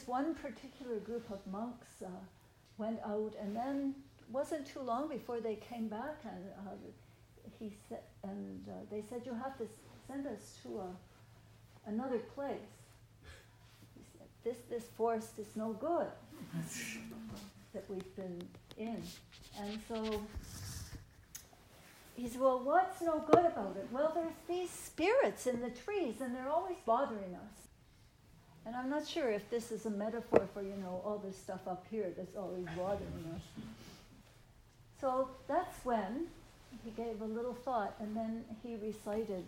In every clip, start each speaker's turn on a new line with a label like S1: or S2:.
S1: this one particular group of monks uh, went out, and then wasn't too long before they came back, and uh, he said, and uh, they said, "You have to send us to a, another place. He Said, this this forest is no good that we've been in." And so he said, Well, what's no good about it? Well, there's these spirits in the trees, and they're always bothering us. And I'm not sure if this is a metaphor for, you know, all this stuff up here that's always bothering us. So that's when he gave a little thought, and then he recited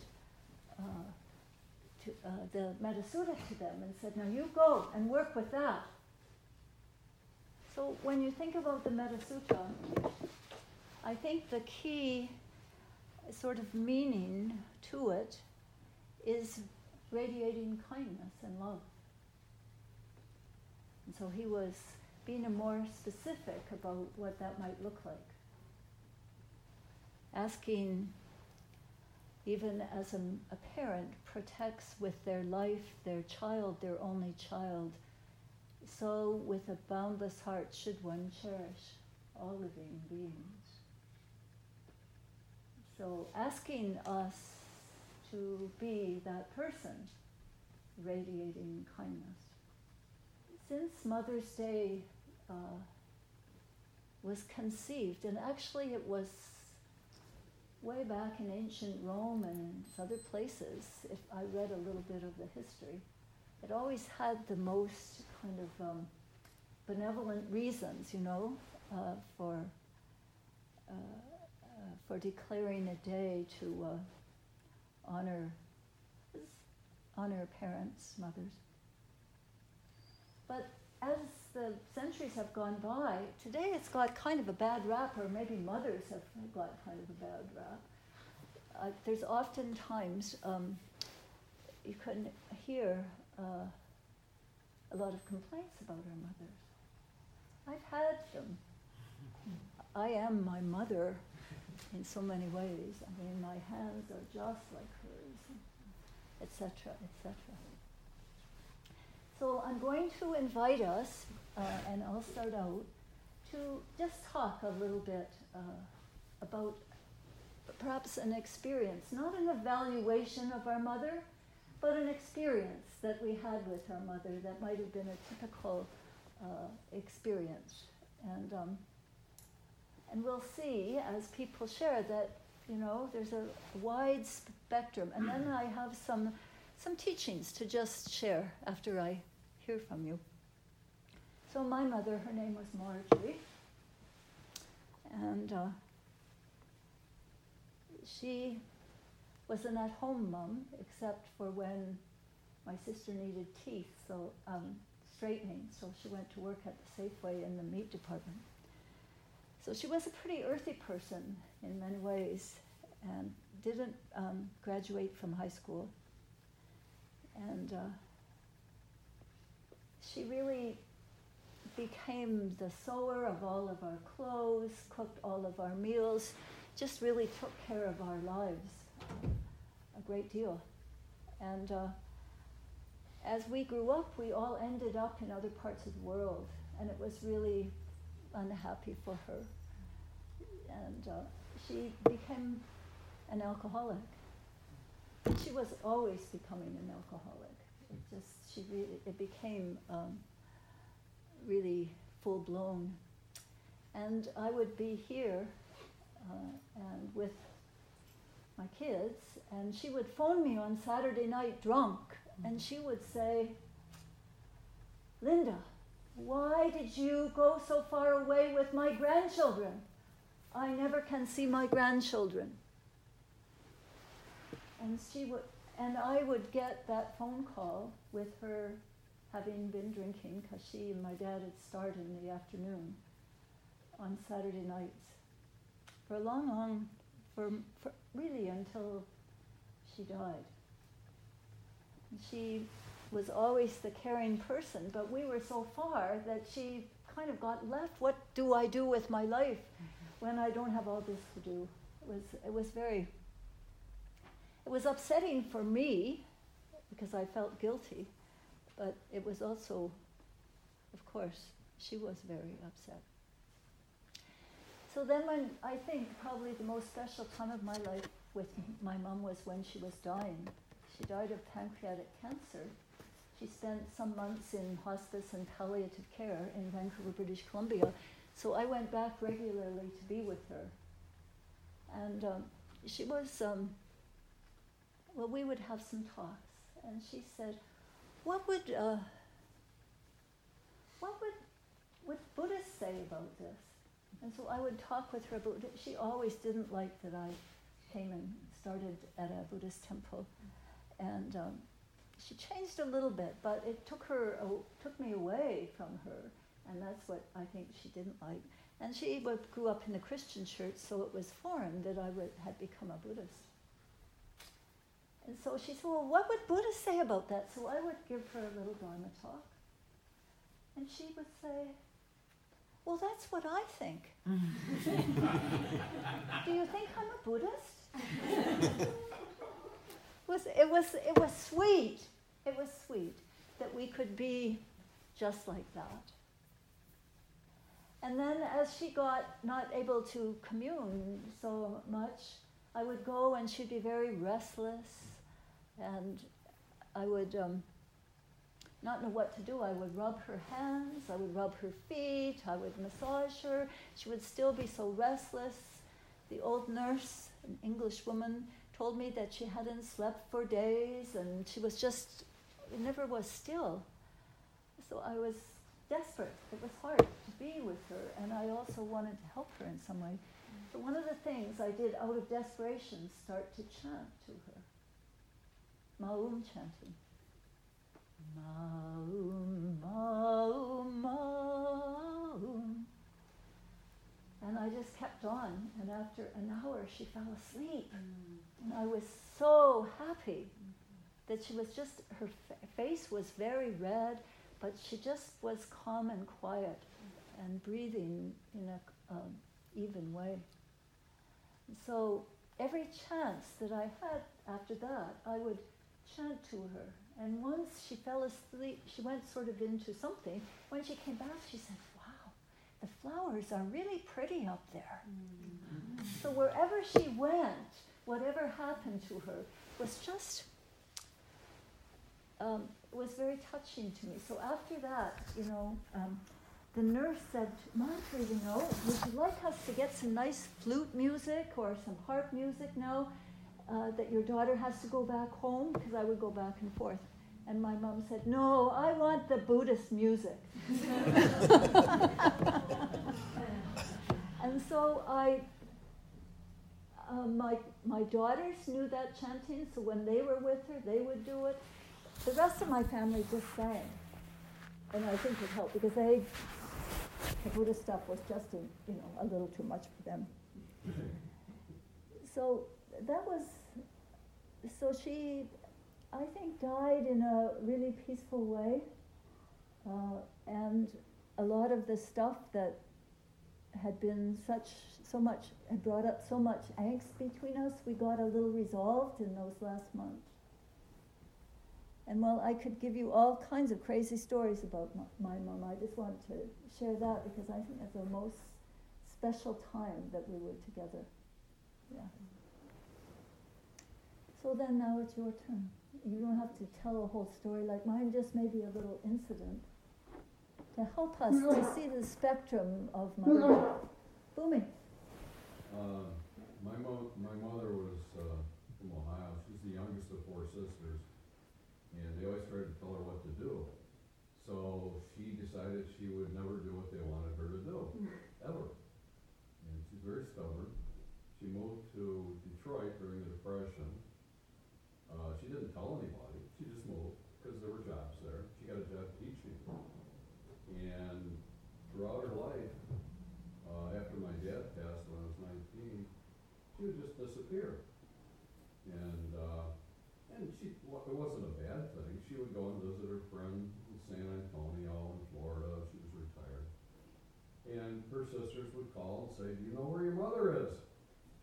S1: uh, to, uh, the Metta Sutta to them and said, Now you go and work with that. So when you think about the Metta Sutta, I think the key sort of meaning to it is radiating kindness and love. And so he was being more specific about what that might look like. Asking, even as a, a parent protects with their life their child, their only child, so with a boundless heart should one cherish all living beings. So asking us to be that person radiating kindness. Since Mother's Day uh, was conceived, and actually it was way back in ancient Rome and other places, if I read a little bit of the history, it always had the most kind of um, benevolent reasons, you know, uh, for uh, for declaring a day to uh, honor honor parents, mothers. But as the centuries have gone by, today it's got kind of a bad rap, or maybe mothers have got kind of a bad rap. Uh, there's often times um, you can hear uh, a lot of complaints about our mothers. I've had them. I am my mother in so many ways. I mean, my hands are just like hers, etc., etc. So I'm going to invite us, uh, and I'll start out, to just talk a little bit uh, about perhaps an experience, not an evaluation of our mother, but an experience that we had with our mother that might have been a typical uh, experience. And um, and we'll see as people share that, you know, there's a wide spectrum. And then I have some, some teachings to just share after I hear from you. So my mother, her name was Marjorie. And uh, she was an at-home mom, except for when my sister needed teeth, so um, straightening. So she went to work at the Safeway in the meat department. So she was a pretty earthy person in many ways and didn't um, graduate from high school. And uh, she really became the sewer of all of our clothes, cooked all of our meals, just really took care of our lives uh, a great deal. And uh, as we grew up, we all ended up in other parts of the world, and it was really unhappy for her. And uh, she became an alcoholic. She was always becoming an alcoholic. It just, she really, it became um, really full blown. And I would be here uh, and with my kids, and she would phone me on Saturday night drunk, and she would say, Linda, why did you go so far away with my grandchildren? I never can see my grandchildren. And she would, and I would get that phone call with her having been drinking because she and my dad had started in the afternoon on Saturday nights for a long, long, for, for really until she died. And she was always the caring person, but we were so far that she kind of got left. What do I do with my life mm-hmm. when I don't have all this to do? It was, it was very, it was upsetting for me because I felt guilty, but it was also of course, she was very upset. So then, when I think probably the most special time of my life with my mom was when she was dying. She died of pancreatic cancer. She spent some months in hospice and palliative care in Vancouver, British Columbia. So I went back regularly to be with her. And um, she was, um, well, we would have some talks. And she said, what would, uh, what would, would Buddhists say about this? And so I would talk with her it. She always didn't like that I came and started at a Buddhist temple. And um, she changed a little bit, but it took her, uh, took me away from her. And that's what I think she didn't like. And she grew up in the Christian church, so it was foreign that I would, had become a Buddhist. And so she said, Well, what would Buddhists say about that? So I would give her a little Dharma talk. And she would say, Well, that's what I think. Do you think I'm a Buddhist? it, was, it, was, it was sweet. It was sweet that we could be just like that. And then as she got not able to commune so much, I would go and she'd be very restless and I would um, not know what to do. I would rub her hands, I would rub her feet, I would massage her. She would still be so restless. The old nurse, an English woman, told me that she hadn't slept for days and she was just, it never was still. So I was desperate. It was hard to be with her, and I also wanted to help her in some way. So one of things I did out of desperation start to chant to her. Maum chanting. Maum, Maum, Maum. And I just kept on, and after an hour she fell asleep. Mm. And I was so happy that she was just, her fa- face was very red, but she just was calm and quiet and breathing in an um, even way. So every chance that I had after that, I would chant to her. And once she fell asleep, she went sort of into something. When she came back, she said, Wow, the flowers are really pretty up there. Mm-hmm. So wherever she went, whatever happened to her was just, um, was very touching to me. So after that, you know, um, the nurse said, Marjorie, you know, would you like us to get some nice flute music or some harp music now? uh, that your daughter has to go back home because I would go back and forth. And my mom said, No, I want the Buddhist music. and so I, uh, my, my daughters knew that chanting, so when they were with her, they would do it. The rest of my family just sang. And I think it helped because they, the Buddhist stuff was just, in, you know, a little too much for them. So that was so she, I think, died in a really peaceful way. Uh, and a lot of the stuff that had been such, so much, had brought up so much angst between us, we got a little resolved in those last months. And while I could give you all kinds of crazy stories about my, my mom, I just want to share that because I think it's the most special time that we were together. Yeah. So then now it's your turn. You don't have to tell a whole story like mine, just maybe a little incident to help us to see the spectrum of mother. Booming.
S2: Uh, my, mo- my mother was uh, from Ohio. She's the youngest of four sisters. They always tried to tell her what to do. So she decided she would never do what they wanted her to do, ever. And she's very stubborn. She moved to Detroit during the Depression uh, she didn't tell anybody, she just moved, because there were jobs there, she got a job teaching. And throughout her life, uh, after my dad passed when I was nineteen, she would just disappear. And, uh, and she, well, it wasn't a bad thing, she would go and visit her friend in San Antonio in Florida, she was retired. And her sisters would call and say, do you know where your mother is?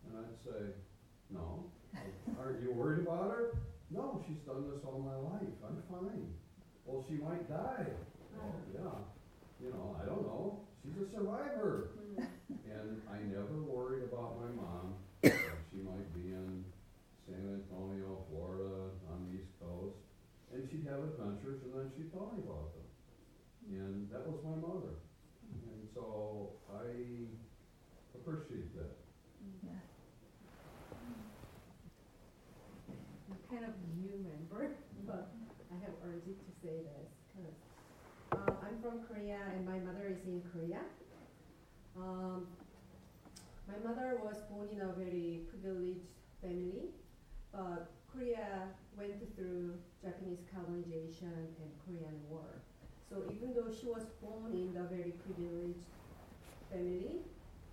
S2: And I'd say, no. Aren't you worried about her? No, she's done this all my life. I'm fine. Well, she might die. Well, yeah. You know, I don't know. She's a survivor.
S3: Mm.
S2: And I never worried about my mom. she might be in San Antonio, Florida, on the East Coast, and she'd have adventures, and then she'd tell me about them. And that was my mother. So I appreciate that.
S1: Yeah.
S3: I'm kind of new member, but I have urged to say this because uh, I'm from Korea and my mother is in Korea. Um, my mother was born in a very privileged family, but Korea went through Japanese colonization and Korean War. So even though she was born in a very privileged family,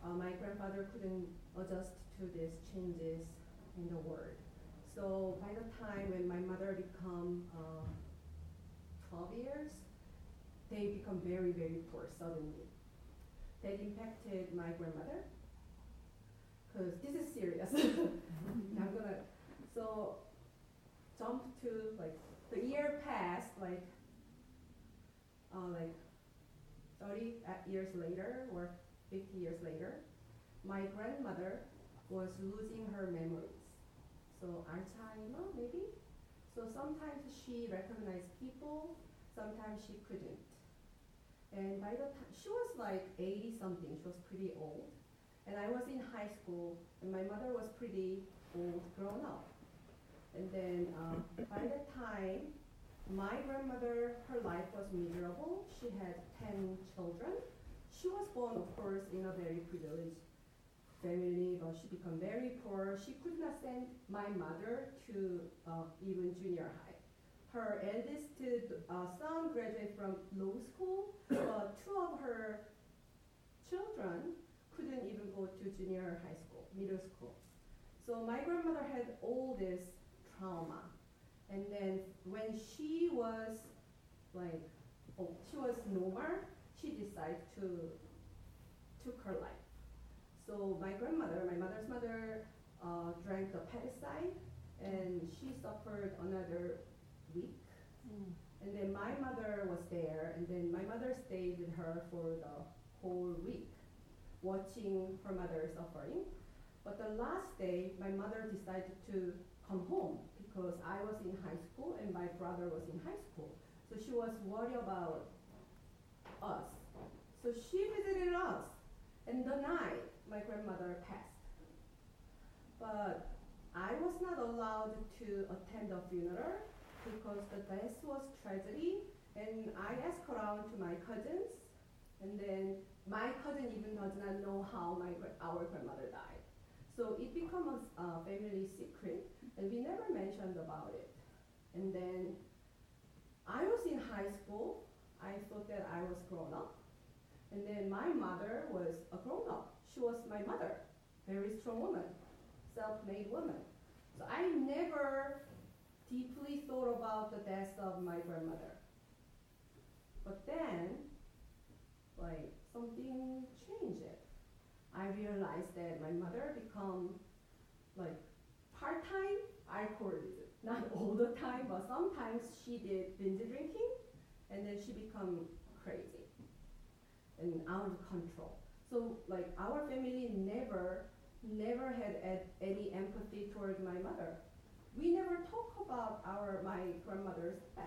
S3: uh, my grandfather couldn't adjust to these changes in the world. So by the time when my mother become uh, 12 years, they become very, very poor suddenly. That impacted my grandmother, because this is serious. I'm gonna, so jump to like, the year passed, like, uh, like 30 years later or 50 years later, my grandmother was losing her memories. So Alzheimer, maybe? So sometimes she recognized people, sometimes she couldn't. And by the time, she was like 80 something, she was pretty old. And I was in high school, and my mother was pretty old, grown up. And then um, by the time my grandmother, her life was miserable. She had 10 children. She was born, of course, in a very privileged family, but she became very poor. She could not send my mother to uh, even junior high. Her eldest uh, son graduated from law school, but two of her children couldn't even go to junior high school, middle school. So my grandmother had all this trauma. And then when she was like, oh, she was normal, she decided to took her life. So my grandmother, my mother's mother, uh, drank the pesticide, and she suffered another week.
S1: Mm.
S3: And then my mother was there, and then my mother stayed with her for the whole week, watching her mother suffering. But the last day, my mother decided to come home because I was in high school and my brother was in high school. So she was worried about us. So she visited us. And the night, my grandmother passed. But I was not allowed to attend the funeral because the death was tragedy. And I asked around to my cousins, and then my cousin even does not know how my our grandmother died. So it became a uh, family secret, and we never mentioned about it. And then I was in high school. I thought that I was grown up. And then my mother was a grown up. She was my mother, very strong woman, self-made woman. So I never deeply thought about the death of my grandmother. But then, like something changed. I realized that my mother become like part-time alcoholism. Not all the time, but sometimes she did binge drinking, and then she become crazy and out of control. So like our family never, never had any empathy toward my mother. We never talk about our my grandmother's death.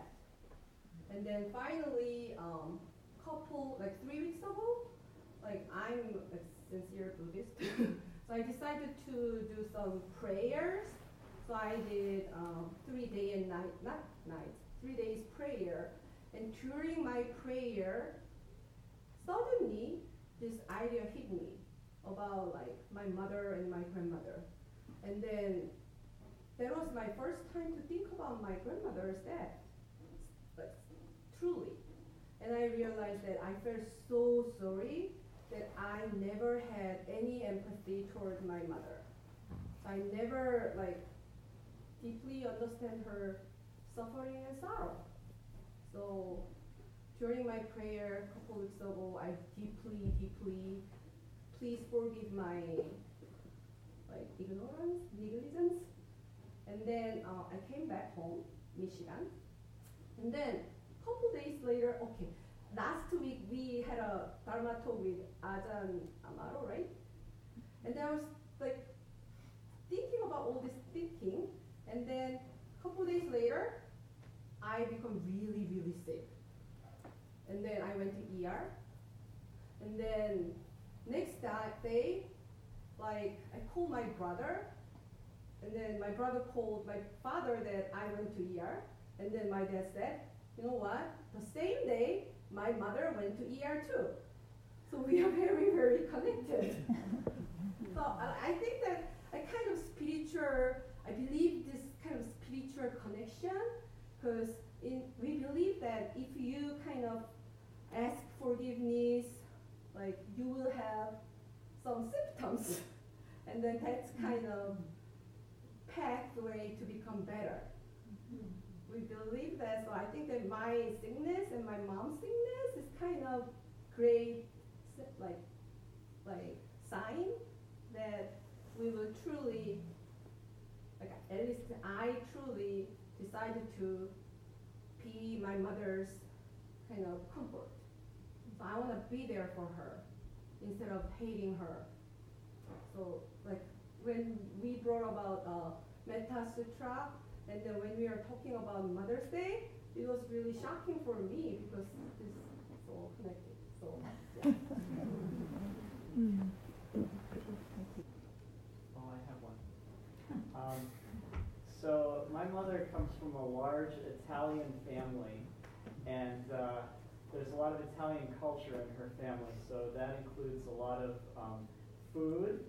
S3: And then finally, um, couple like three weeks ago, like I'm a sincere Buddhist, so I decided to do some prayers. So I did um, three day and night, not night, three days prayer. And during my prayer, suddenly this idea hit me about like my mother and my grandmother. And then that was my first time to think about my grandmother's death, but truly. And I realized that I felt so sorry that I never had any empathy toward my mother. I never like deeply understand her suffering and sorrow. So during my prayer a couple weeks ago, I deeply, deeply, please forgive my like ignorance, negligence. And then uh, I came back home, Michigan. And then a couple days later, okay, last week we had a Dharma talk with Ajahn Amaro, right? And I was like thinking about all this thinking, and then a couple days later, I become really, really sick. And then I went to ER. And then next day, like I called my brother, and then my brother called my father that I went to ER. And then my dad said, you know what? The same day, my mother went to ER too. So we are very, very connected. so I think that a kind of spiritual, I believe this kind of spiritual connection, because we believe that if you kind of ask forgiveness, like you will have some symptoms, and then that's kind of pathway to become better. We believe that, so I think that my sickness and my mom's sickness is kind of great, like, like sign that we will truly, like at least I truly decided to be my mother's kind of comfort. So I want to be there for her instead of hating her. So like when we brought about uh, Metta Sutra, and then when we are talking about Mother's Day, it was really shocking for me because this is all connected. So yeah.
S4: Um, so my mother comes from a large Italian family, and uh, there's a lot of Italian culture in her family. So that includes a lot of um, food,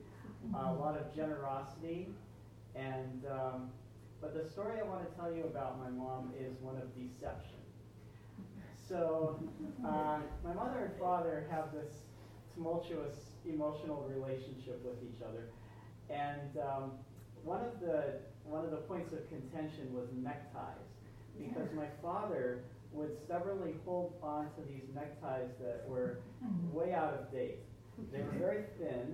S4: a lot of generosity, and um, but the story I want to tell you about my mom is one of deception. So uh, my mother and father have this tumultuous emotional relationship with each other, and um, one of the one of the points of contention was neckties, because my father would stubbornly hold on to these neckties that were way out of date. They were very thin,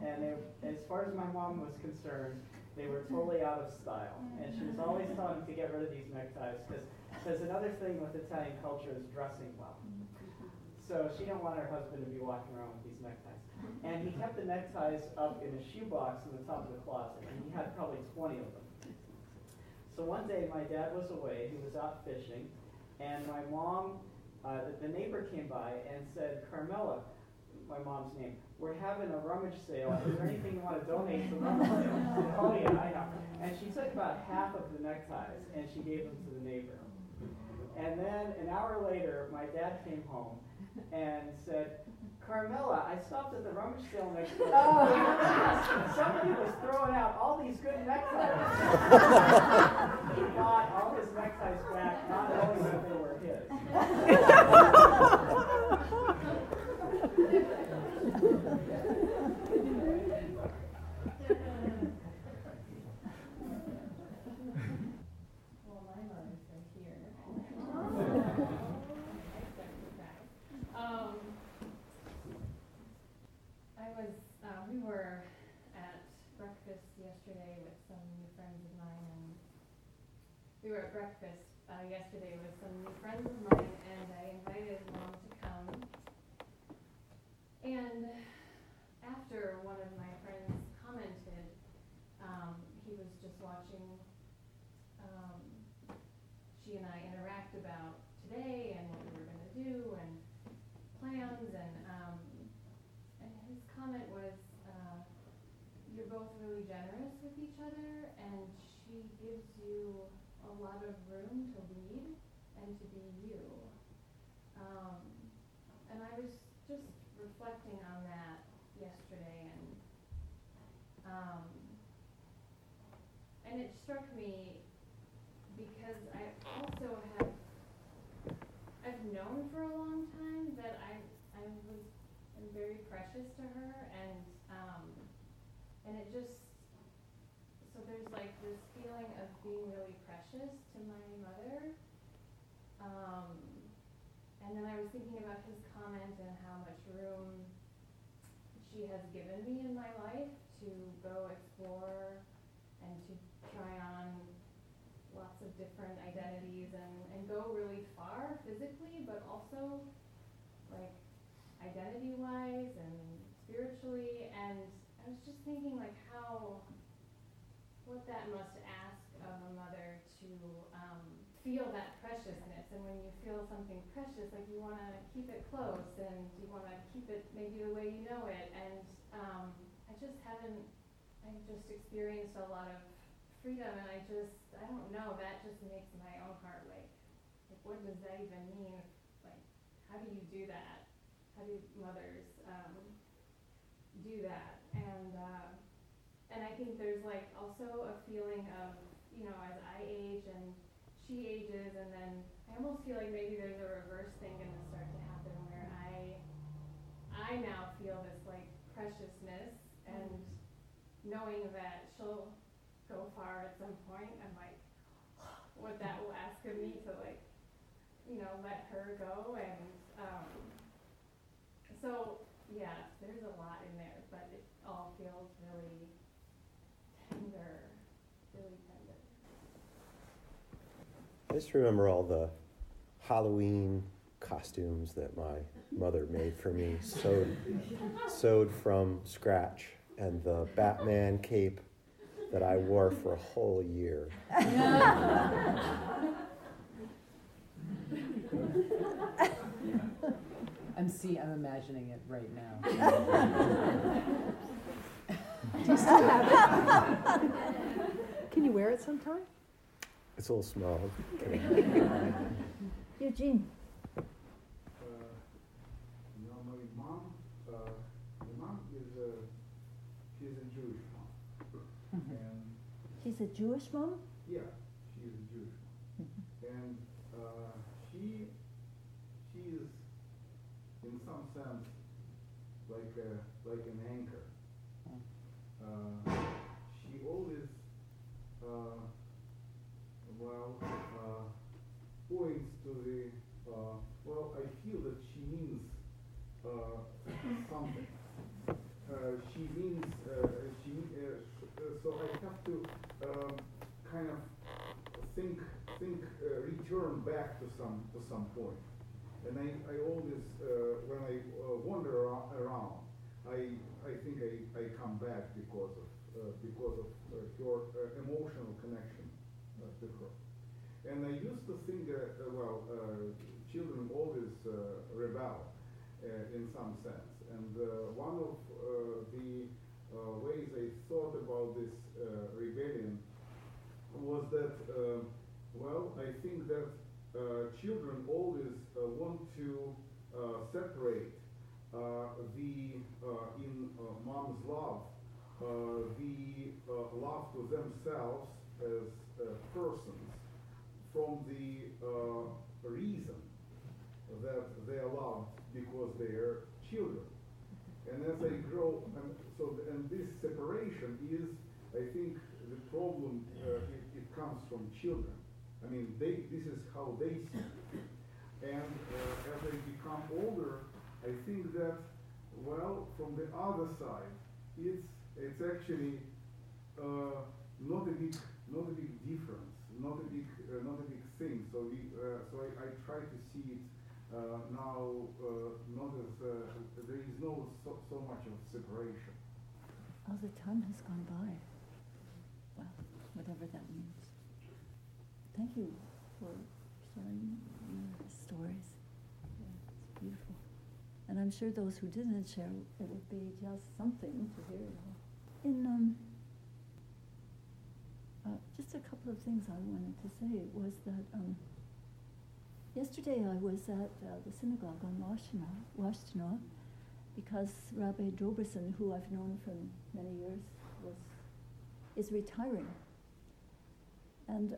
S4: and they, as far as my mom was concerned, they were totally out of style. And she was always telling to get rid of these neckties because another thing with Italian culture is dressing well. So she didn't want her husband to be walking around with these neckties. And he kept the neckties up in a shoebox in the top of the closet, and he had probably 20 of them. So one day my dad was away, he was out fishing, and my mom, uh, the, the neighbor came by and said, Carmela, my mom's name, we're having a rummage sale. Is there anything you want to donate to the rummage sale? oh yeah, I know. And she took about half of the neckties and she gave them to the neighbor. And then an hour later, my dad came home and said, Carmela, I stopped at the rummage sale next door. Oh. Somebody was throwing out all these good neckties. he bought all his neckties back, not knowing that they were his.
S5: we were at breakfast uh, yesterday with some new friends of mine, and I invited mom to come. And after one of my friends commented, um, he was just watching um, she and I interact about today and what we were going to do and plans, and um, and his comment was, uh, "You're both really generous with each other, and she gives you." a lot of room to lead and to be you. Um, and I was just reflecting on that yesterday, and um, and it struck me because I also have I've known for a long time that I I was am very precious to her, and um, and it just so there's like this feeling of being really precious to my mother. Um, and then I was thinking about his comment and how much room she has given me in my life to go explore and to try on lots of different identities and, and go really far physically, but also like identity wise and spiritually. And I was just thinking, like, how, what that must ask of a mother to um, feel that preciousness. And when you feel something precious, like, you want to keep it close and you want to keep it maybe the way you know it. And um, I just haven't, I've just experienced a lot of freedom, and I just, I don't know, that just makes my own heart like, like, what does that even mean? Like, how do you do that? How do mothers um, do that? And uh, and I think there's like also a feeling of, you know, as I age and she ages, and then I almost feel like maybe there's a reverse thing going to start to happen where I, I now feel this like preciousness and knowing that she'll go far at some point, point. I'm like what that will ask of me to like, you know, let her go, and um, so yeah, there's a lot in there, but it all feels really tender, really tender.
S6: I just remember all the Halloween costumes that my mother made for me, sewed, sewed from scratch, and the Batman cape that I wore for a whole year.
S7: I'm see, I'm imagining it right now.
S8: Do you still have it? Can you wear it sometime?
S6: It's all little small.
S1: Eugene.
S9: Uh, you know, my mom, uh, my mom is a, she's a Jewish mom. And,
S1: She's a Jewish mom?
S9: yeah, she is a Jewish mom. And, uh, she, she is, in some sense, like a, like an anchor. Uh, she always, uh, well, points to the, well, I feel that she means uh, something. Uh, she means, uh, she, so I have to um, kind of think, think, return back to some, to some point. And I, I always, when I wander ar- around, I, I think I, I come back because of, uh, because of uh, her uh, emotional connection to. And I used to think, uh, well, uh, children always uh, rebel uh, in some sense. And one of the ways I thought about this rebellion was that, uh, well, I think that children always want to separate the, in mom's love, uh, the uh, love to themselves as persons from the uh, reason that they are loved because they are children. And as they grow, and so and this separation is, I think, the problem. Uh, it, it comes from children. I mean, they this is how they see it. And uh, as they become older, I think that, well, from the other side, it's it's actually uh, not a big not a big difference, not a big uh, not a big thing. So we uh, so I, I try to see it uh, now uh, not as uh, there is no so, so much of separation.
S1: Oh, the time has gone by. Well, whatever that means. Thank you for sharing your stories. It's beautiful. And I'm sure those who didn't share, it would be just something to hear. In um, uh, just a couple of things I wanted to say. Was that um, yesterday I was at uh, the synagogue on Washtenaw, Washtenaw because Rabbi Dobrusin, who I've known for many years, was is retiring, and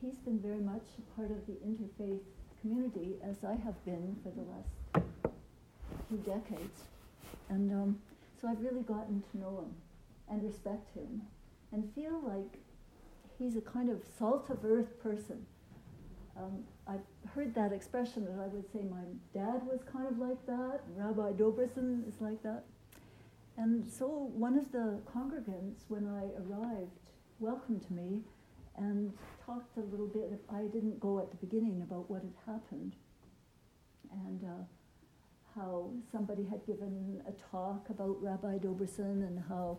S1: he's been very much a part of the interfaith community as I have been for the last few decades, and um, so I've really gotten to know him and respect him, and feel like he's a kind of salt of earth person. Um, I've heard that expression that I would say my dad was kind of like that, Rabbi Dobrusin is like that. And so one of the congregants, when I arrived, welcomed me and talked a little bit. I didn't go at the beginning about what had happened and uh, how somebody had given a talk about Rabbi Dobrusin and how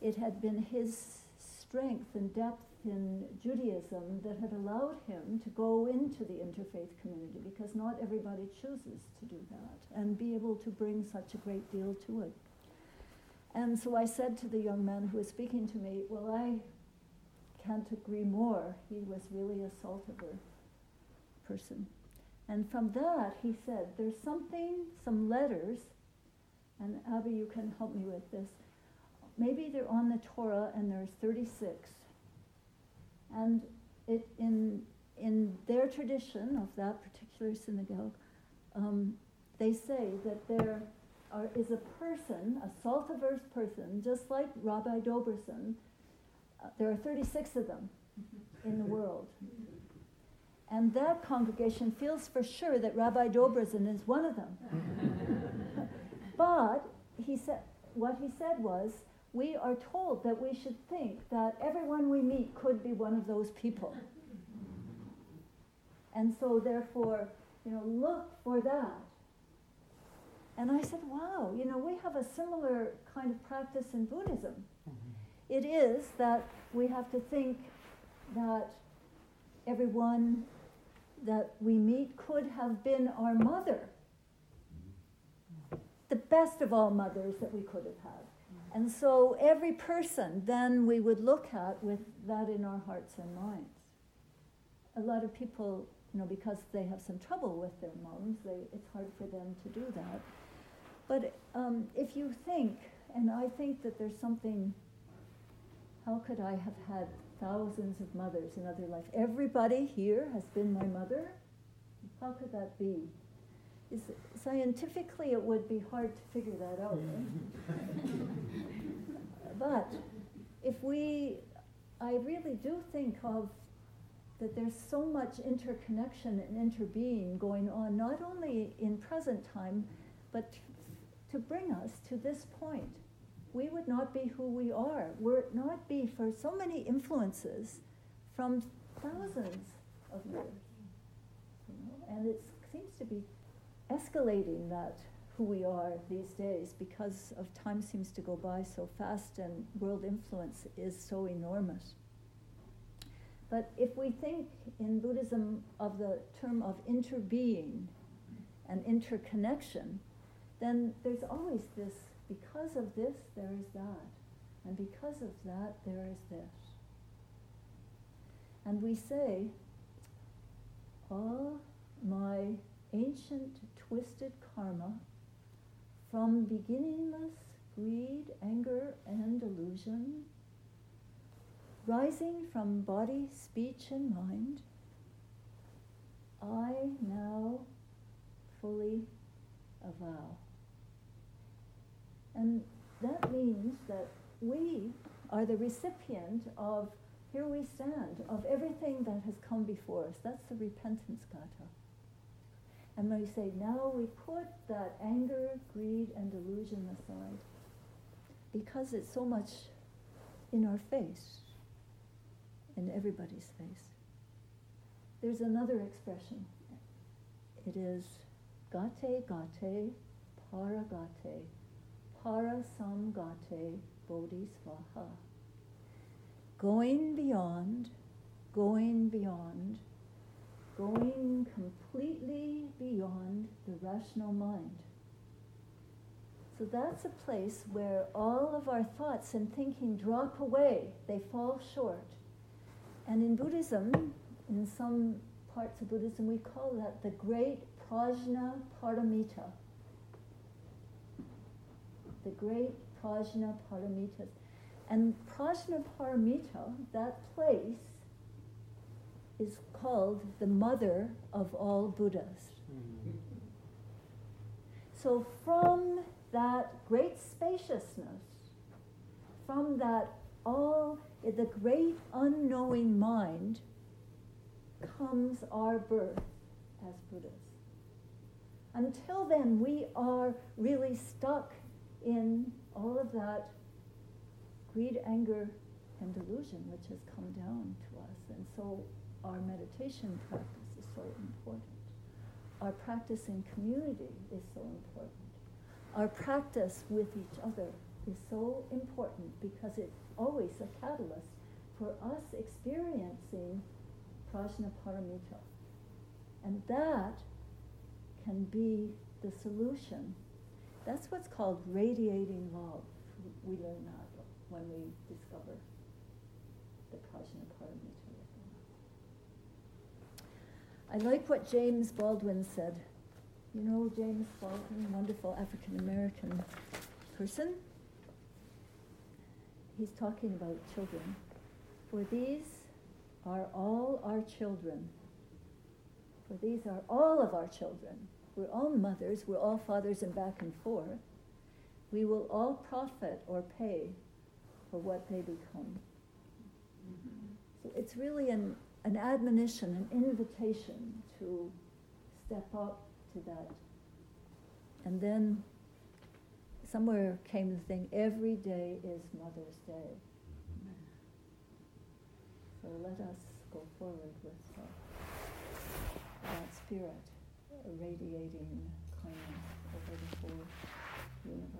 S1: it had been his strength and depth in Judaism that had allowed him to go into the interfaith community because not everybody chooses to do that and be able to bring such a great deal to it. And so I said to the young man who was speaking to me, Well, I can't agree more. He was really a Saltiver person. And from that, he said, There's something, some letters, and Abby, you can help me with this. Maybe they're on the Torah and there's 36. And it, in, in their tradition of that particular synagogue, um, they say that there are, is a person, a Saltiverse person, just like Rabbi Dobrusin. Uh, there are 36 of them in the world. And that congregation feels for sure that Rabbi Dobrusin is one of them. but he said, what he said was, we are told that we should think that everyone we meet could be one of those people. And so, therefore, you know, look for that. And I said, wow, you know, we have a similar kind of practice in Buddhism. Mm-hmm. It is that we have to think that everyone that we meet could have been our mother. The best of all mothers that we could have had. And so every person then we would look at with that in our hearts and minds. A lot of people, you know, because they have some trouble with their moms, they, it's hard for them to do that. But um, if you think, and I think that there's something, how could I have had thousands of mothers in other life? Everybody here has been my mother. How could that be? Is, scientifically, it would be hard to figure that out. Eh? but if we, I really do think of that there's so much interconnection and interbeing going on, not only in present time, but to bring us to this point. We would not be who we are. Would not be for so many influences from thousands of years. You know? And it seems to be escalating that who we are these days because of time seems to go by so fast and world influence is so enormous. But if we think in Buddhism of the term of interbeing and interconnection, then there's always this because of this, there is that. And because of that, there is this. And we say, all my ancient twisted karma from beginningless greed, anger, and delusion, rising from body, speech, and mind, I now fully avow. And that means that we are the recipient of, here we stand, of everything that has come before us. That's the repentance gatha. And we say, now we put that anger, greed, and delusion aside because it's so much in our face, in everybody's face. There's another expression. It is gate gate para gate para samgate bodhisvaha. Going beyond, going beyond, going completely beyond the rational mind. So that's a place where all of our thoughts and thinking drop away, they fall short. And in Buddhism, in some parts of Buddhism, we call that the great prajna paramita. The great prajna paramitas. And prajna paramita, that place, is called the mother of all Buddhas. So, from that great spaciousness, from that all, the great unknowing mind, comes our birth as Buddhas. Until then, we are really stuck in all of that greed, anger, and delusion which has come down to us. And so our meditation practice is so important. our practice in community is so important. Our practice with each other is so important because it's always a catalyst for us experiencing prajnaparamita. And that can be the solution. That's what's called radiating love. We learn that when we discover the prajnaparamita. I like what James Baldwin said. You know James Baldwin, wonderful African American person? He's talking about children. For these are all our children. For these are all of our children. We're all mothers, we're all fathers and back and forth. We will all profit or pay for what they become. Mm-hmm. So it's really an an admonition, an invitation to step up to that. And then somewhere came the thing every day is Mother's Day. So let us go forward with uh, that spirit radiating kindness over the whole universe.